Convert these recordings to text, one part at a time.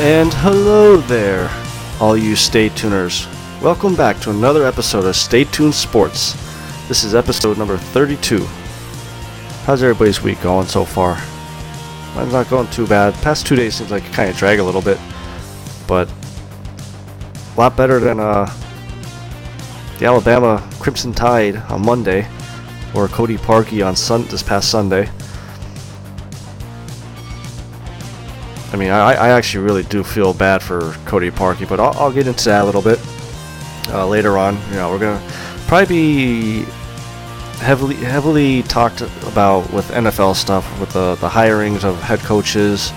And hello there, all you stay tuners. Welcome back to another episode of Stay Tuned Sports. This is episode number 32. How's everybody's week going so far? Mine's not going too bad. Past two days seems like it kind of drag a little bit, but a lot better than uh, the Alabama Crimson Tide on Monday, or Cody Parkey on sun- this past Sunday. I mean, I, I actually really do feel bad for Cody Parkey, but I'll, I'll get into that a little bit uh, later on. You know, we're gonna probably be heavily heavily talked about with NFL stuff, with the the hirings of head coaches.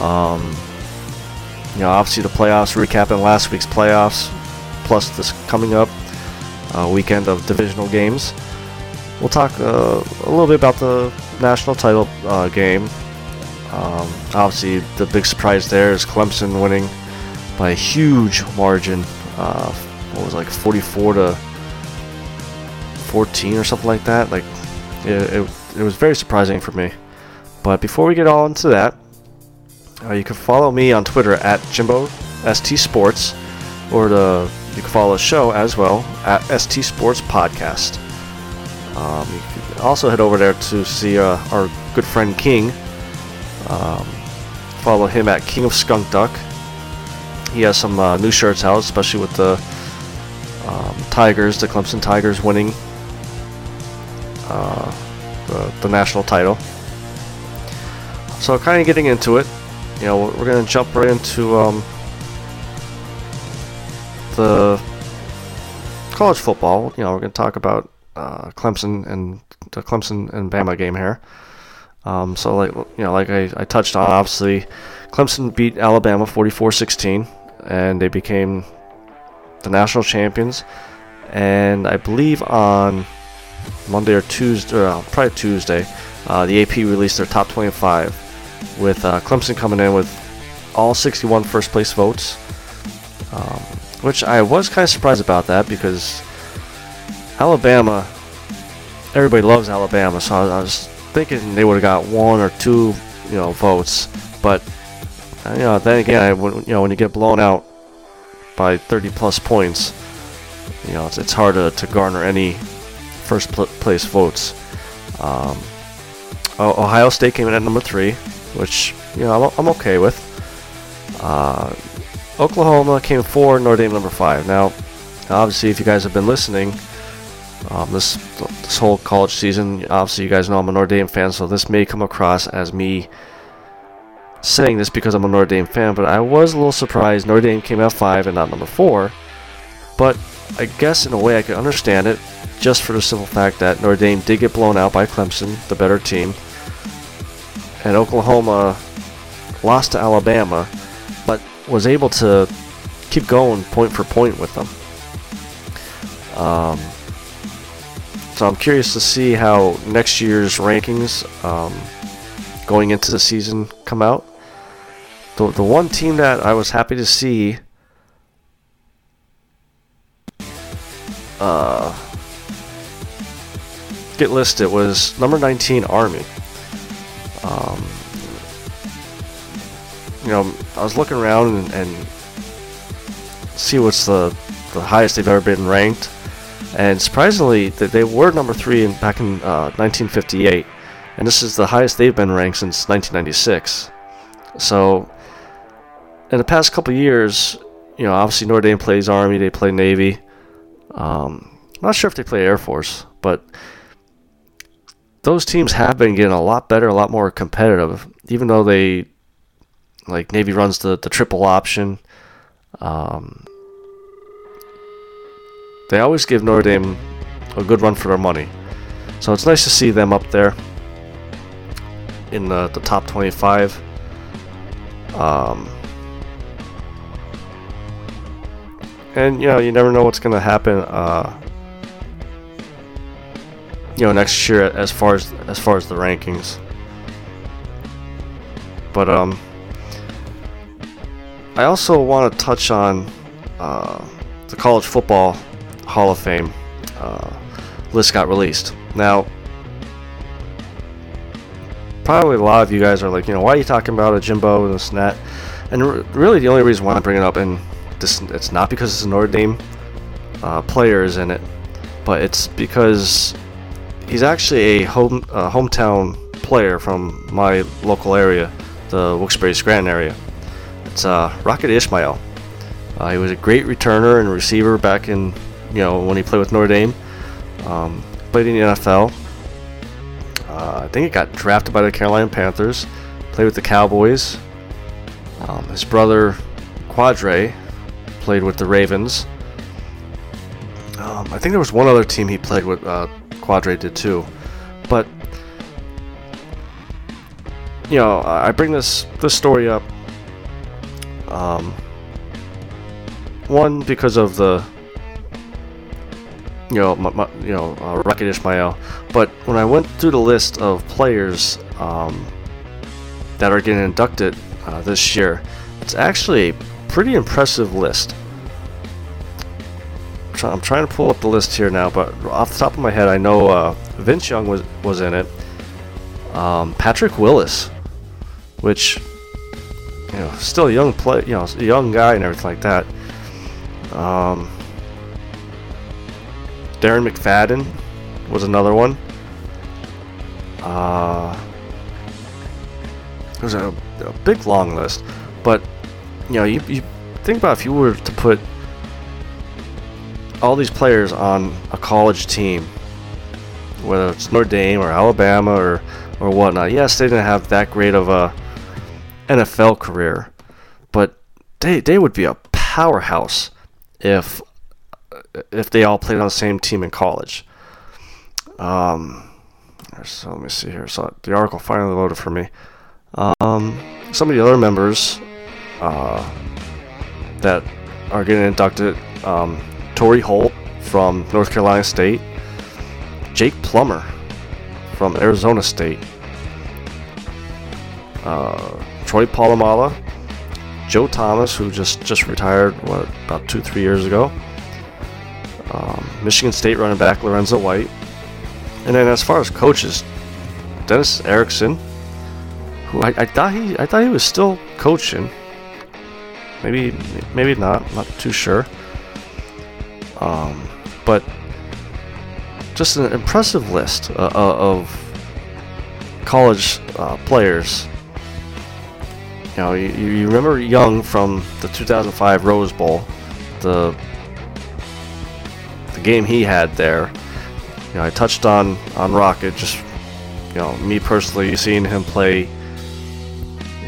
Um, you know, obviously the playoffs, recapping last week's playoffs, plus this coming up uh, weekend of divisional games. We'll talk uh, a little bit about the national title uh, game um, obviously, the big surprise there is Clemson winning by a huge margin. Uh, what was it, like 44 to 14 or something like that? Like, it, it, it was very surprising for me. But before we get all into that, uh, you can follow me on Twitter at Jimbo ST Sports, or the you can follow the show as well at ST Sports Podcast. Um, you can also head over there to see uh, our good friend King um, follow him at King of Skunk Duck. He has some uh, new shirts out, especially with the um, Tigers, the Clemson Tigers winning the, the national title. So, kind of getting into it, you know, we're going to jump right into um, the college football. You know, we're going to talk about uh, Clemson and the Clemson and Bama game here. Um, so like you know, like I, I touched on, obviously, Clemson beat Alabama 44-16, and they became the national champions. And I believe on Monday or Tuesday, or uh, probably Tuesday, uh, the AP released their top 25, with uh, Clemson coming in with all 61 first place votes, um, which I was kind of surprised about that because Alabama, everybody loves Alabama, so I was thinking they would have got one or two, you know, votes. But you know, then again, I, you know, when you get blown out by 30 plus points, you know, it's, it's hard to, to garner any first pl- place votes. Um, Ohio State came in at number three, which you know I'm, I'm okay with. Uh, Oklahoma came four, Notre Dame number five. Now, obviously, if you guys have been listening, um, this this whole college season. Obviously, you guys know I'm a Notre Dame fan, so this may come across as me saying this because I'm a Notre Dame fan. But I was a little surprised Notre Dame came out five and not number four. But I guess in a way I can understand it, just for the simple fact that Notre Dame did get blown out by Clemson, the better team, and Oklahoma lost to Alabama, but was able to keep going point for point with them. Um, so I'm curious to see how next year's rankings um, going into the season come out. The, the one team that I was happy to see uh, get listed was number 19 Army. Um, you know, I was looking around and, and see what's the the highest they've ever been ranked and surprisingly, they were number three in, back in uh, 1958, and this is the highest they've been ranked since 1996. So, in the past couple years, you know, obviously Notre Dame plays Army, they play Navy. Um, I'm not sure if they play Air Force, but those teams have been getting a lot better, a lot more competitive, even though they, like Navy runs the, the triple option. Um, they always give Notre Dame a good run for their money. So it's nice to see them up there in the, the top 25. Um, and you know, you never know what's going to happen. Uh, you know next year as far as as far as the rankings. But um, I also want to touch on uh, the College Football Hall of Fame uh, list got released. Now, probably a lot of you guys are like, you know, why are you talking about a Jimbo and this and that? And really, the only reason why I'm bringing it up, and this, it's not because it's an Notre Dame uh, players in it, but it's because he's actually a home hometown player from my local area, the Wilkes-Barre Scranton area. It's uh, Rocket Ismail. Uh, he was a great returner and receiver back in, you know, when he played with Notre Dame. Um, played in the NFL. Uh, I think he got drafted by the Carolina Panthers. Played with the Cowboys. Um, his brother Qadry played with the Ravens. Um, I think there was one other team he played with. Uh, Qadry did too, but you know, I bring this this story up. Um, one because of the you know, my, my, you know, uh, Rocket Ismail. But when I went through the list of players um, that are getting inducted uh, this year, it's actually a pretty impressive list. I'm trying to pull up the list here now, but off the top of my head, I know uh, Vince Young was was in it. Um, Patrick Willis, which you know, still a young play, you know, a young guy and everything like that. Um, Darren McFadden was another one. Uh, it was a, a big long list, but you know, you, you think about if you were to put all these players on a college team, whether it's Notre Dame or Alabama or or whatnot. Yes, they didn't have that great of a NFL career, but they they would be a powerhouse if if they all played on the same team in college. Um, so let me see here. So the article finally loaded for me. Um, some of the other members uh, that are getting inducted um, Torry Holt from North Carolina State, Jake Plummer from Arizona State, uh, Troy Polamalu, Joe Thomas, who just just retired what about two three years ago, um, Michigan State running back Lorenzo White, and then as far as coaches, Dennis Erickson, who I, I thought he I thought he was still coaching. Maybe maybe not. Not too sure. Um, but just an impressive list uh, uh, of college uh, players. You know, you, you remember Young from the 2005 Rose Bowl, the the game he had there. You know, I touched on on Rocket. Just you know, me personally seeing him play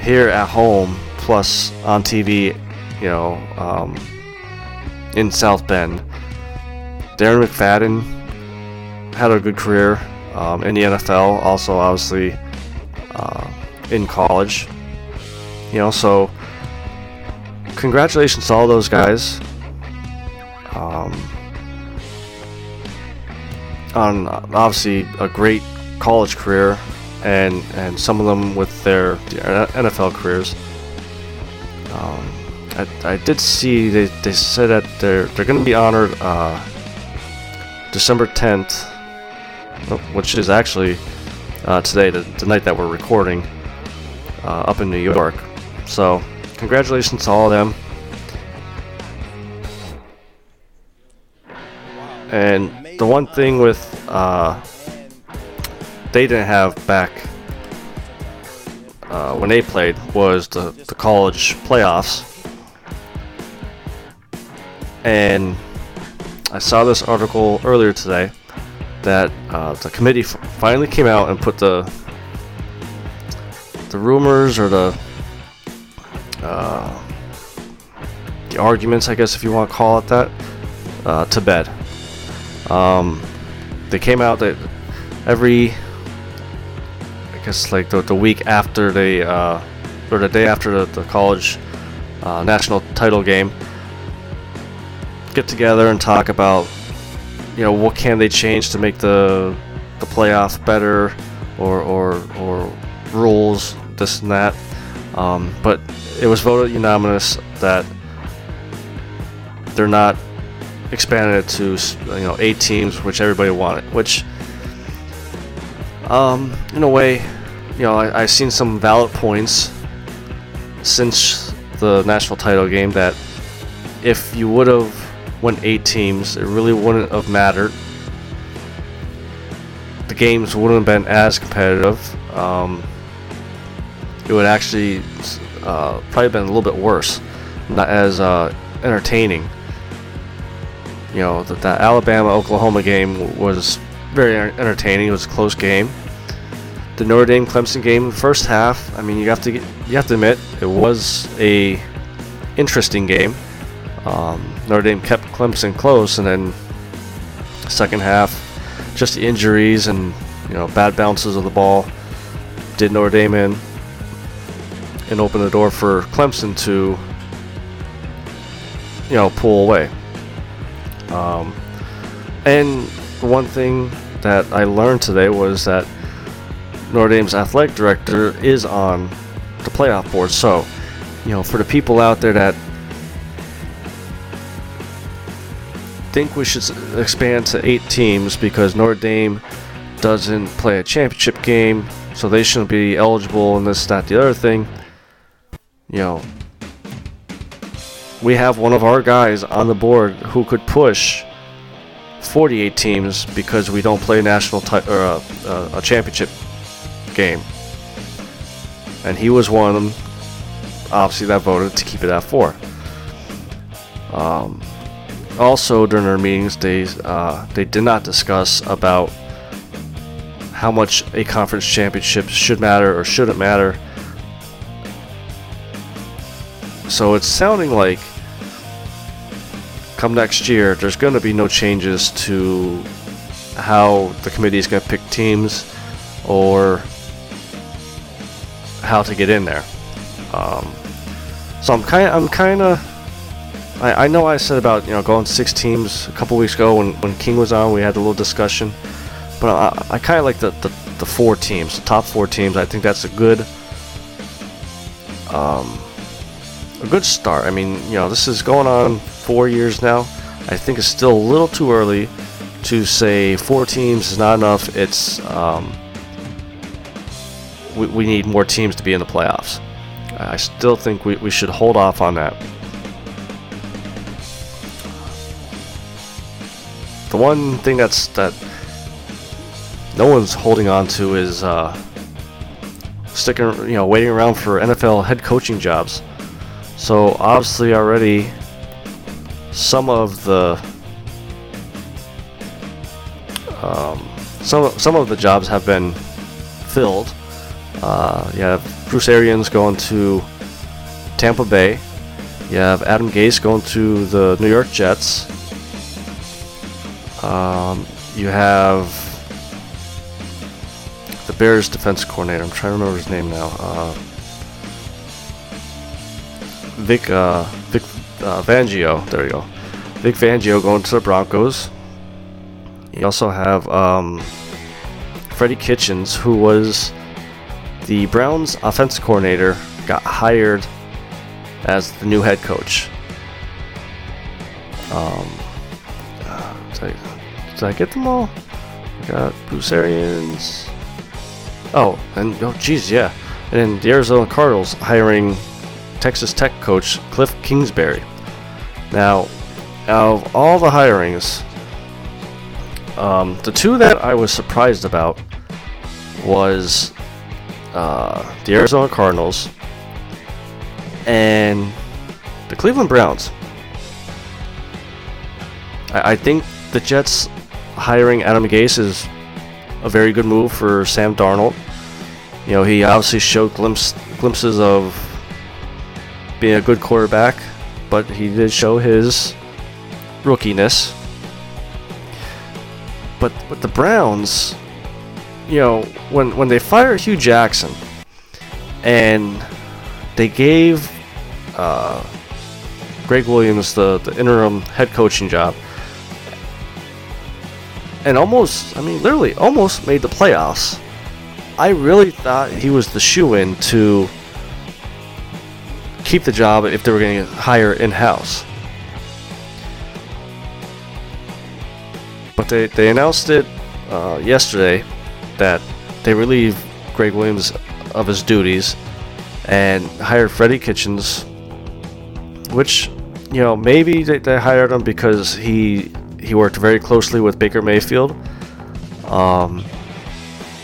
here at home, plus on TV. You know, um, in South Bend Darren McFadden had a good career um, in the NFL, also obviously uh, in college. You know, so congratulations to all those guys um, on obviously a great college career, and and some of them with their, NFL careers. Um, I, I did see they, they said that they're they're going to be honored. Uh, December 10th, which is actually uh, today, the, the, night that we're recording, uh, up in New York. So, congratulations to all of them. And the one thing with uh, they didn't have back uh, when they played was the, the college playoffs. And I saw this article earlier today that uh, the committee f- finally came out and put the the rumors or the uh, the arguments, I guess, if you want to call it that, uh, to bed. Um, they came out that every, I guess, like the, the week after they, uh, or the day after the, the college uh, national title game, get together and talk about, you know, what can they change to make the the playoff better or or or rules this and that. Um, but it was voted unanimous that they're not expanding it to you know eight teams, which everybody wanted. Which, um, in a way, you know, I, I've seen some valid points since the national title game that if you would have won eight teams, it really wouldn't have mattered. The games wouldn't have been as competitive. Um, it would actually uh, probably been a little bit worse, not as uh, entertaining. You know, that, that Alabama Oklahoma game was very entertaining. It was a close game. The Notre Dame Clemson game, first half. I mean, you have to get, you have to admit it was a interesting game. Um, Notre Dame kept Clemson close, and then second half, just the injuries and you know bad bounces of the ball did Notre Dame in and open the door for Clemson to you know pull away. Um, and one thing that I learned today was that Notre Dame's athletic director is on the playoff board. So, you know, for the people out there that think we should expand to eight teams because Notre Dame doesn't play a championship game, so they shouldn't be eligible and this, that, the other thing. You know, we have one of our guys on the board who could push 48 teams because we don't play national ti- or a, a, a championship game, and he was one of them. Obviously, that voted to keep it at four. Um, also, during our meetings, they uh, they did not discuss about how much a conference championship should matter or shouldn't matter. So it's sounding like come next year, there's going to be no changes to how the committee is going to pick teams or how to get in there. Um, so I'm kind I'm kind of I, I know I said about you know going six teams a couple weeks ago when, when King was on we had a little discussion, but I, I kind of like the, the the four teams, the top four teams. I think that's a good um, a good start. I mean you know this is going on four years now. I think it's still a little too early to say four teams is not enough. It's um, we, we need more teams to be in the playoffs. I still think we, we should hold off on that. The one thing that's that no one's holding on to is uh, sticking, you know, waiting around for NFL head coaching jobs. So obviously already some of the um, some some of the jobs have been filled. Uh, you have Bruce Arians going to Tampa Bay. You have Adam Gase going to the New York Jets. Um, you have the Bears defense coordinator. I'm trying to remember his name now. Uh, Vic uh, Vic uh, Fangio. There you go. Vic Fangio going to the Broncos. You also have um, Freddie Kitchens, who was the Browns offense coordinator, got hired as the new head coach. Um, did I get them all? We got Bruce Arians. Oh, and oh, geez, yeah. And then the Arizona Cardinals hiring Texas Tech coach Cliff Kingsbury. Now, out of all the hirings, um, the two that I was surprised about was uh, the Arizona Cardinals and the Cleveland Browns. I, I think the Jets hiring Adam Gase is a very good move for Sam Darnold. You know, he obviously showed glimpse, glimpses of being a good quarterback, but he did show his rookiness. But but the Browns, you know, when when they fired Hue Jackson, and they gave uh, Gregg Williams the, the interim head coaching job, and almost, I mean, literally almost made the playoffs. I really thought he was the shoe in to keep the job if they were going to hire in house. But they, they announced it uh, yesterday that they relieved Gregg Williams of his duties and hired Freddie Kitchens, which, you know, maybe they, they hired him because he he worked very closely with Baker Mayfield. Um,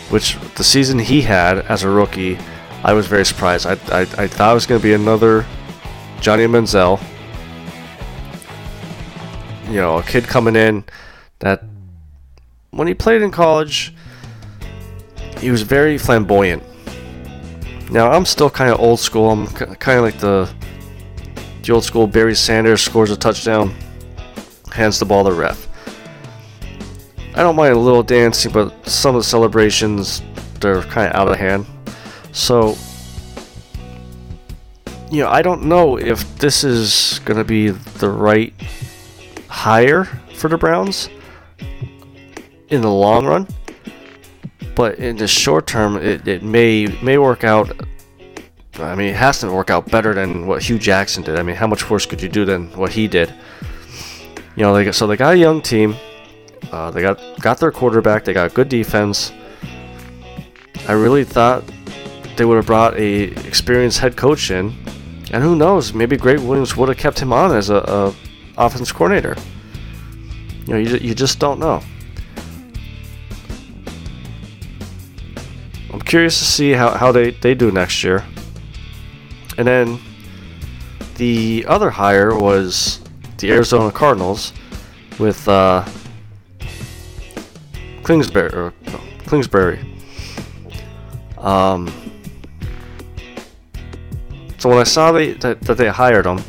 which the season he had as a rookie, I was very surprised. I, I, I thought it was going to be another Johnny Manziel. You know, a kid coming in that when he played in college, he was very flamboyant. Now I'm still kind of old school. I'm kind of like the the old school Barry Sanders scores a touchdown, hands the ball to the ref. I don't mind a little dancing, but some of the celebrations they're kind of out of hand. So, you know, I don't know if this is going to be the right hire for the Browns in the long run. But in the short term, it, it may may work out. I mean, it has to work out better than what Hue Jackson did. I mean, how much worse could you do than what he did? You know, they got, so they got a young team. Uh, they got got their quarterback. They got good defense. I really thought they would have brought a experienced head coach in, and who knows, maybe Gregg Williams would have kept him on as a, a offense coordinator. You know, you, you just don't know. I'm curious to see how, how they, they do next year. And then the other hire was the Arizona Cardinals with uh, Kingsbury. Or, no, Kingsbury. Um, so when I saw they, that, that they hired him,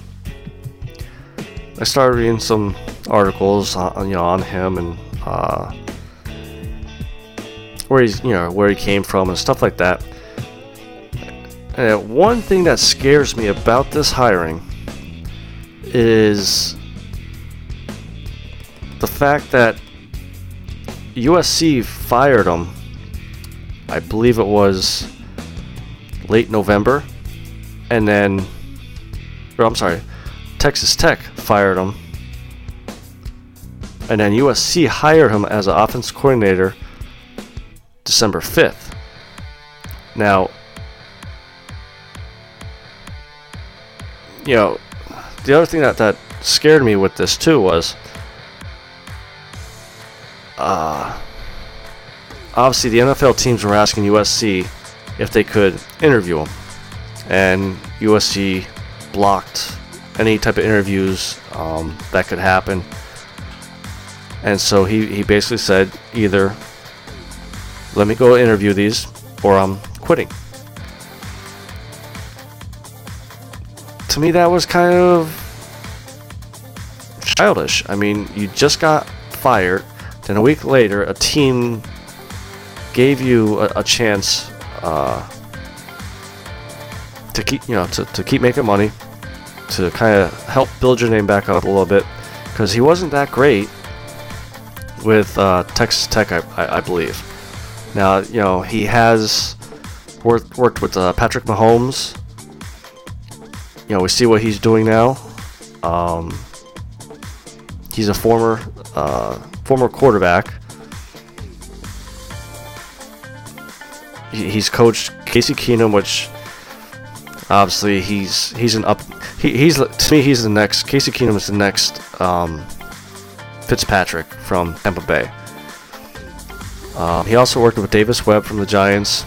I started reading some articles on, you know on him and uh, where he's you know where he came from and stuff like that. And one thing that scares me about this hiring is the fact that USC fired him. I believe it was late November, and then, or I'm sorry, Texas Tech fired him, and then USC hired him as an offense coordinator December 5th. Now, you know, the other thing that, that scared me with this too was uh, obviously the NFL teams were asking USC if they could interview him, and USC blocked any type of interviews um, that could happen. And so he, he basically said either let me go interview these or I'm quitting. To me, that was kind of childish. I mean, you just got fired, then a week later, a team gave you a, a chance uh, to keep, you know, to, to keep making money, to kind of help build your name back up a little bit, because he wasn't that great with uh, Texas Tech, I, I, I, believe. Now, you know, he has worked, worked with uh, Patrick Mahomes. You know, we see what he's doing now. Um, he's a former uh, former quarterback. He's coached Casey Keenum, which obviously he's he's an up. He, he's to me he's the next. Casey Keenum is the next um, Fitzpatrick from Tampa Bay. Um, he also worked with Davis Webb from the Giants.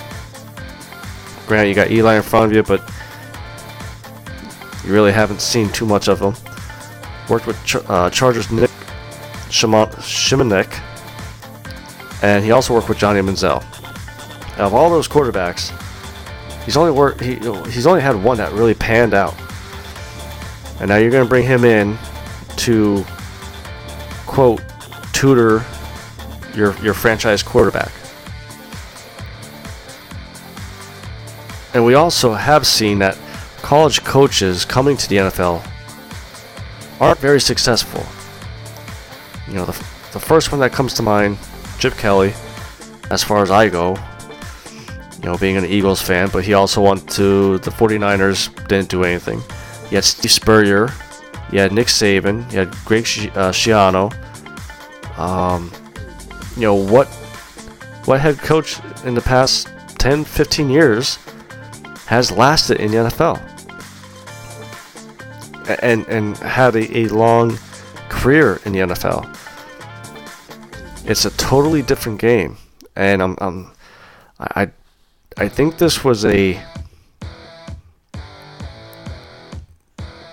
Granted, you got Eli in front of you, but you really haven't seen too much of him. Worked with uh, Chargers Nic Shimonek, and he also worked with Johnny Manziel. Out of all those quarterbacks, he's only worked. He, he's only had one that really panned out. And now you're going to bring him in to quote tutor your your franchise quarterback. And we also have seen that college coaches coming to the NFL aren't very successful. You know, the, the first one that comes to mind Chip Kelly, as far as I go. You know, being an Eagles fan, but he also went to the 49ers, didn't do anything. You had Steve Spurrier, you had Nick Saban, you had Greg uh, Schiano. Um, you know what? What head coach in the past 10, 15 years has lasted in the NFL and and had a, a long career in the NFL? It's a totally different game, and I'm, I'm I I think this was a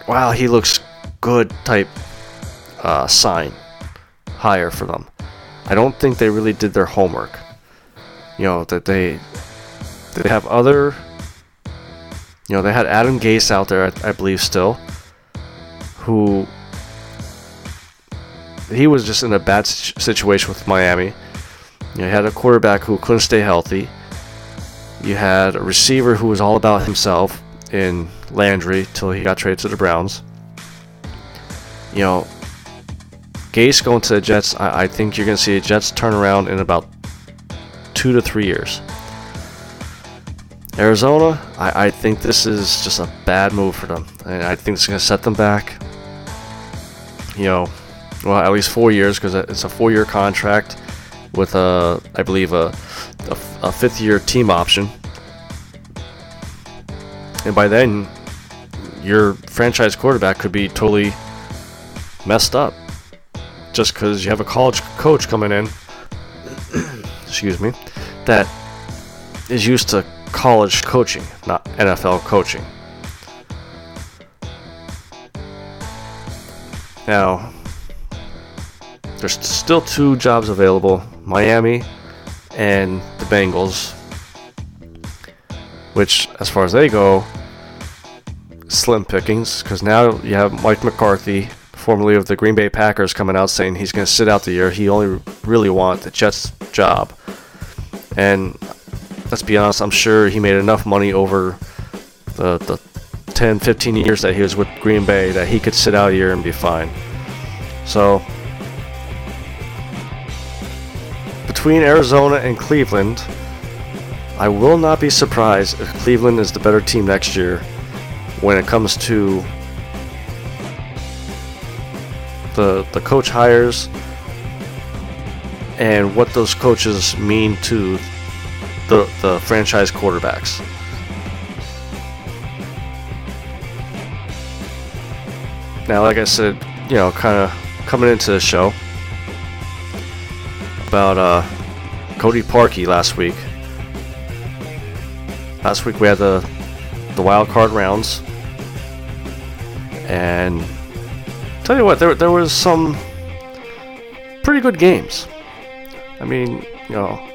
wow he looks good type uh, sign hire for them. I don't think they really did their homework. You know that they they have other. You know they had Adam Gase out there, I, I believe, still, who he was just in a bad situation with Miami. You had a quarterback who couldn't stay healthy. You had a receiver who was all about himself in Landry till he got traded to the Browns. You know, Gase going to the Jets, I, I think you're going to see a Jets turnaround in about two to three years. Arizona, I, I think this is just a bad move for them. And I think it's going to set them back. You know, well, at least four years because it's a four-year contract with a, I believe, a, a, a fifth-year team option. And by then, your franchise quarterback could be totally messed up just because you have a college coach coming in. excuse me, that is used to college coaching, not NFL coaching. Now, there's still two jobs available Miami and the Bengals, which, as far as they go, slim pickings because now you have Mike McCarthy, formerly of the Green Bay Packers, coming out saying he's going to sit out the year. He only really wants the Jets job. And let's be honest, I'm sure he made enough money over the, the 10, 15 years that he was with Green Bay that he could sit out a year and be fine. So between Arizona and Cleveland, I will not be surprised if Cleveland is the better team next year when it comes to the the coach hires and what those coaches mean to the the franchise quarterbacks. Now, like I said, you know, kind of coming into the show, about uh, Cody Parkey last week. Last week we had the the wild card rounds, and tell you what, there there was some pretty good games. I mean, you know,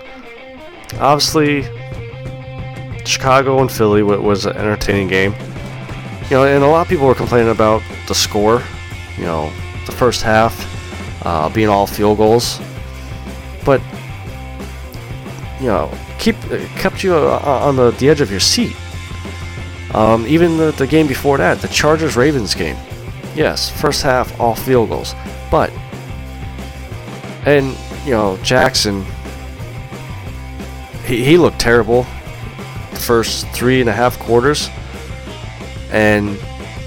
obviously Chicago and Philly was an entertaining game. You know, and a lot of people were complaining about the score. You know, the first half uh, being all field goals but you know, keep kept you uh, on the, the edge of your seat. Um, even the, the game before that, the Chargers Ravens game. Yes, first half all field goals, but and you know Jackson, he he looked terrible the first three and a half quarters, and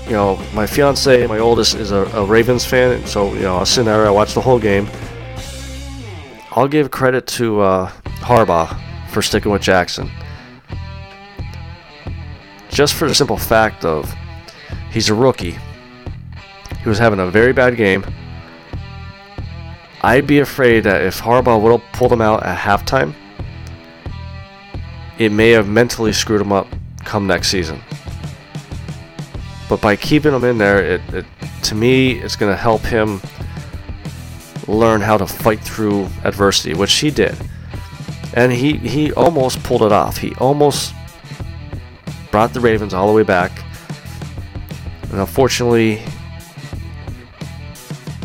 you know my fiance, my oldest, is a, a Ravens fan, so you know I was sitting there, I watched the whole game I'll give credit to uh, Harbaugh for sticking with Jackson. Just for the simple fact of he's a rookie. He was having a very bad game. I'd be afraid that if Harbaugh would have pulled him out at halftime, it may have mentally screwed him up come next season. But by keeping him in there, it, it to me, it's going to help him learn how to fight through adversity, which he did. And he, he almost pulled it off. He almost brought the Ravens all the way back. And unfortunately,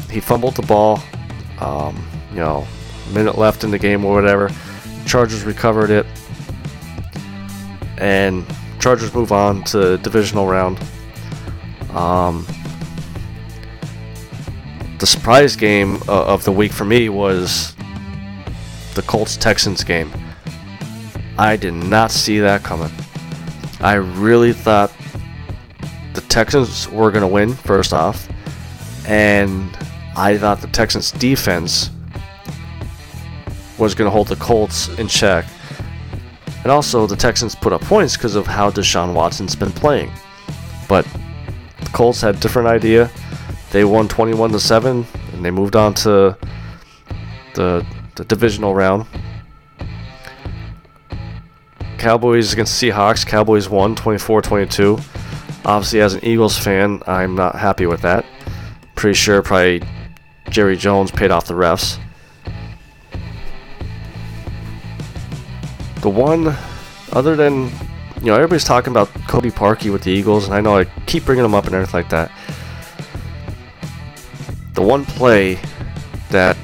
he fumbled the ball. Um, you know, a minute left in the game or whatever. Chargers recovered it. And Chargers move on to divisional round. Um, the surprise game uh, of the week for me was the Colts Texans game. I did not see that coming. I really thought the Texans were going to win, first off, and I thought the Texans defense was going to hold the Colts in check. And also, the Texans put up points because of how Deshaun Watson's been playing. But the Colts had a different idea. They won 21 to 7, and they moved on to the, the divisional round. Cowboys against Seahawks. Cowboys won 24 22. Obviously, as an Eagles fan, I'm not happy with that. Pretty sure probably Jerry Jones paid off the refs. The one, other than, you know, everybody's talking about Cody Parkey with the Eagles, and I know I keep bringing him up and everything like that. The one play that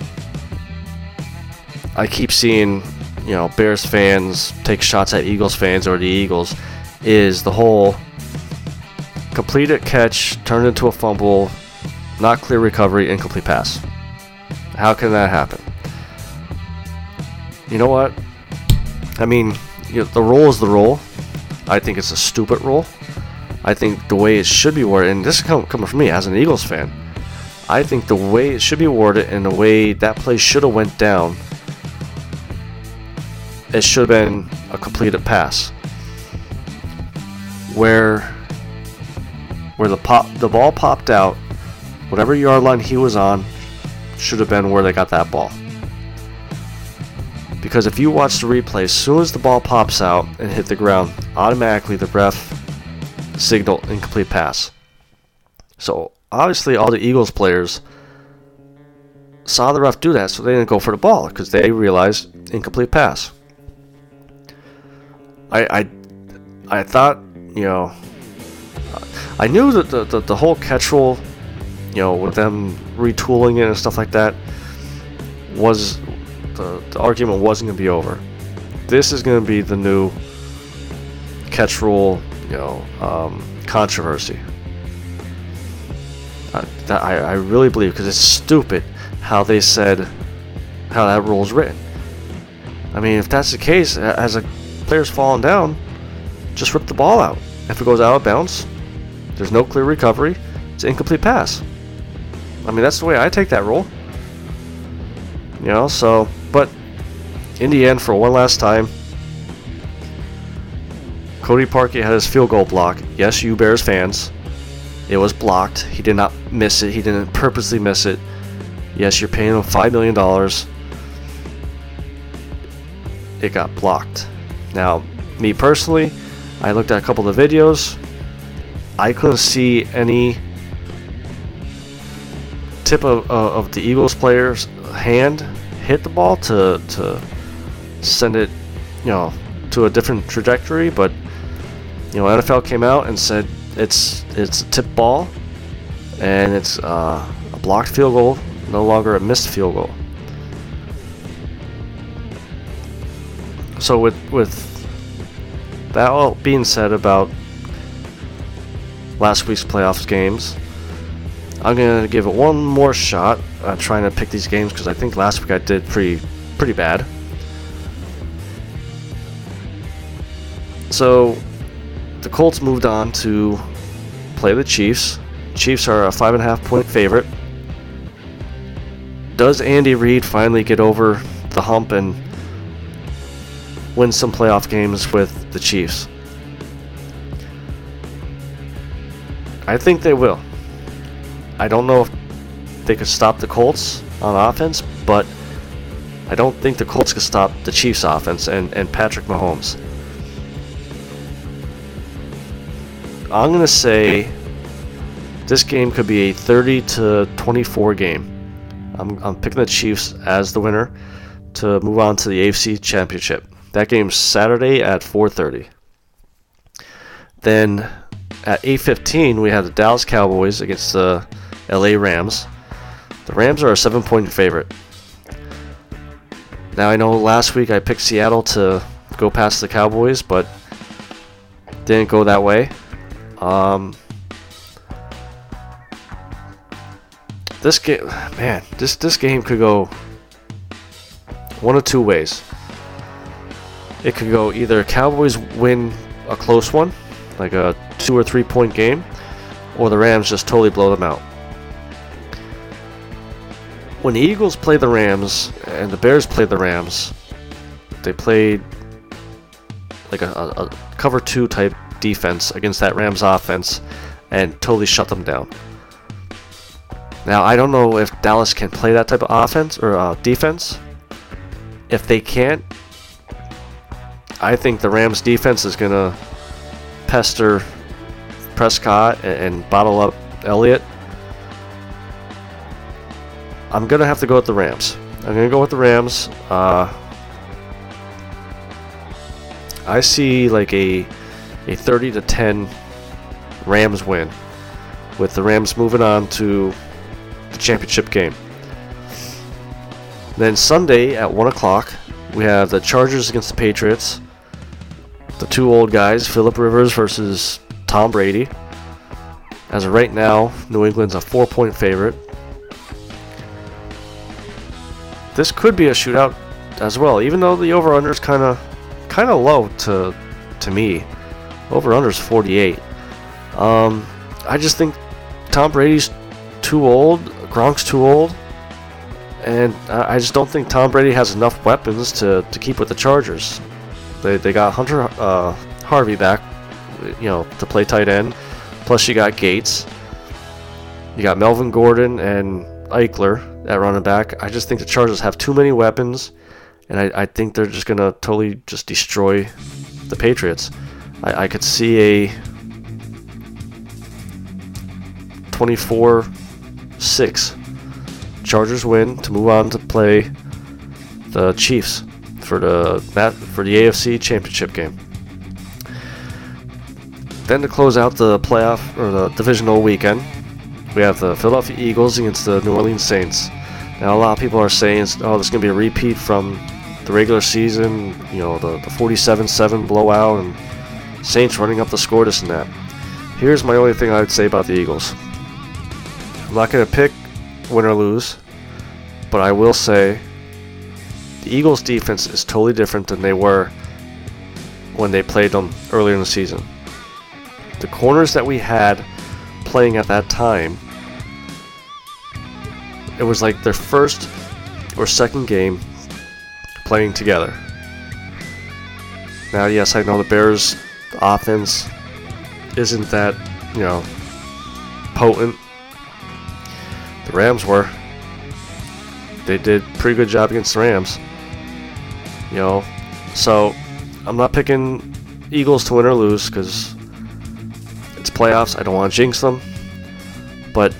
I keep seeing, you know, Bears fans take shots at Eagles fans or the Eagles is the whole completed catch turned into a fumble, not clear recovery, incomplete pass. How can that happen? You know what? I mean, you know, the rule is the rule. I think it's a stupid rule. I think the way it should be worded, and this is coming from me as an Eagles fan, I think the way it should be awarded and the way that play should have went down, it should have been a completed pass. Where where the pop the ball popped out, whatever yard line he was on, should have been where they got that ball. Because if you watch the replay, as soon as the ball pops out and hit the ground, automatically the ref signal incomplete pass. So obviously all the Eagles players saw the ref do that, so they didn't go for the ball because they realized incomplete pass. I I I thought you know I knew that the, the, the whole catch rule, you know, with them retooling it and stuff like that, was the, the argument wasn't going to be over. This is going to be the new catch rule, you know, um, controversy. Uh, I, I really believe because it's stupid how they said how that rule is written. I mean, if that's the case, as a player's falling down, just rip the ball out. If it goes out of bounds, there's no clear recovery. It's an incomplete pass. I mean, that's the way I take that rule. You know, so, but in the end, for one last time, Cody Parkey had his field goal block. Yes, you Bears fans. It was blocked. He did not miss it. He didn't purposely miss it. Yes, you're paying him $5 million. It got blocked. Now, me personally, I looked at a couple of videos. I couldn't see any tip of, uh, of the Eagles player's hand hit the ball to, to send it, you know, to a different trajectory. But you know, NFL came out and said it's it's a tip ball, and it's uh, a blocked field goal, no longer a missed field goal. So with with that all being said about last week's playoffs games, I'm gonna give it one more shot trying to pick these games because I think last week I did pretty pretty bad. So the Colts moved on to play the Chiefs. Chiefs are a five and a half point favorite. Does Andy Reid finally get over the hump and win some playoff games with the Chiefs? I think they will. I don't know if they could stop the Colts on offense, but I don't think the Colts could stop the Chiefs offense and, and Patrick Mahomes. I'm going to say this game could be a 30 to 24 game. I'm, I'm picking the Chiefs as the winner to move on to the AFC Championship. That game's Saturday at 4:30. Then at 8:15 we have the Dallas Cowboys against the LA Rams. The Rams are a 7-point favorite. Now I know last week I picked Seattle to go past the Cowboys, but didn't go that way. Um, this game, man, this this game could go one of two ways. It could go either Cowboys win a close one, like a two or three point game, or the Rams just totally blow them out. When the Eagles play the Rams and the Bears play the Rams, they played like a, a, a cover two type defense against that Rams offense and totally shut them down. Now I don't know if Dallas can play that type of offense or uh, defense. If they can't, I think the Rams defense is gonna pester Prescott and, and bottle up Elliott. I'm gonna have to go with the Rams. I'm gonna go with the Rams. Uh, I see like a a 30 to 10 Rams win, with the Rams moving on to the championship game. Then Sunday at 1 o'clock, we have the Chargers against the Patriots. The two old guys, Philip Rivers versus Tom Brady. As of right now, New England's a four point favorite. This could be a shootout as well, even though the over under is kind of kind of low to to me. Over under is 48. Um, I just think Tom Brady's too old. Gronk's too old. And I just don't think Tom Brady has enough weapons to, to keep with the Chargers. They, they got Hunter uh, Harvey back, you know, to play tight end. Plus, you got Gates. You got Melvin Gordon and Ekeler at running back. I just think the Chargers have too many weapons, and I, I think they're just to totally just destroy the Patriots. I, I could see a 24 6 Chargers win to move on to play the Chiefs for the for the AFC Championship game. Then to close out the playoff or the divisional weekend, we have the Philadelphia Eagles against the New Orleans Saints. Now a lot of people are saying, "Oh, this is going to be a repeat from the regular season." You know, the the 47-7 blowout and Saints running up the score, this and that. Here's my only thing I would say about the Eagles. I'm not going to pick win or lose, but I will say the Eagles' defense is totally different than they were when they played them earlier in the season. The corners that we had playing at that time, it was like their first or second game playing together. Now, yes, I know the Bears' offense isn't that, you know, potent. The Rams were. They did pretty good job against the Rams. You know, so I'm not picking Eagles to win or lose because it's playoffs. I don't want to jinx them. But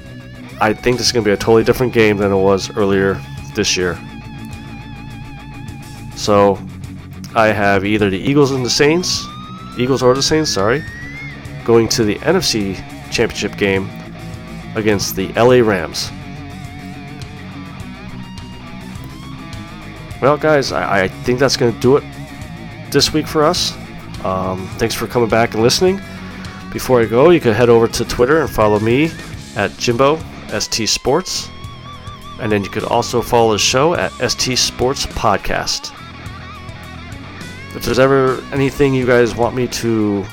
I think this is going to be a totally different game than it was earlier this year. So I have either the Eagles and the Saints, Eagles or the Saints, sorry, going to the NFC Championship game against the LA Rams. Well, guys, I, I think that's going to do it this week for us. Um, thanks for coming back and listening. Before I go, you can head over to Twitter and follow me at Jimbo ST Sports. And then you could also follow the show at ST Sports Podcast. If there's ever anything you guys want me to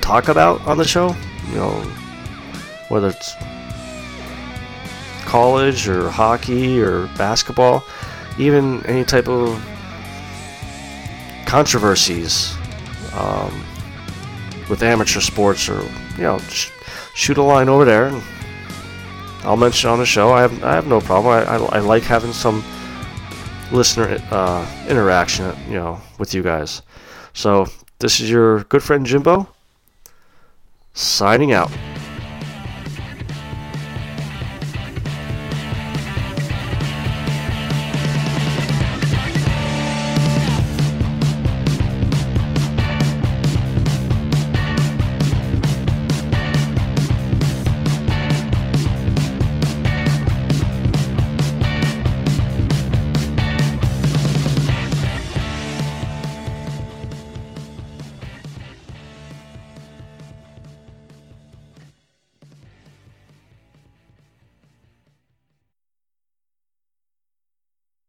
talk about on the show, you know, whether it's college or hockey or basketball, even any type of controversies um, with amateur sports or you know sh- shoot a line over there and I'll mention on the show. I have, I have no problem. I, I, I like having some listener uh, interaction you know with you guys. So this is your good friend Jimbo signing out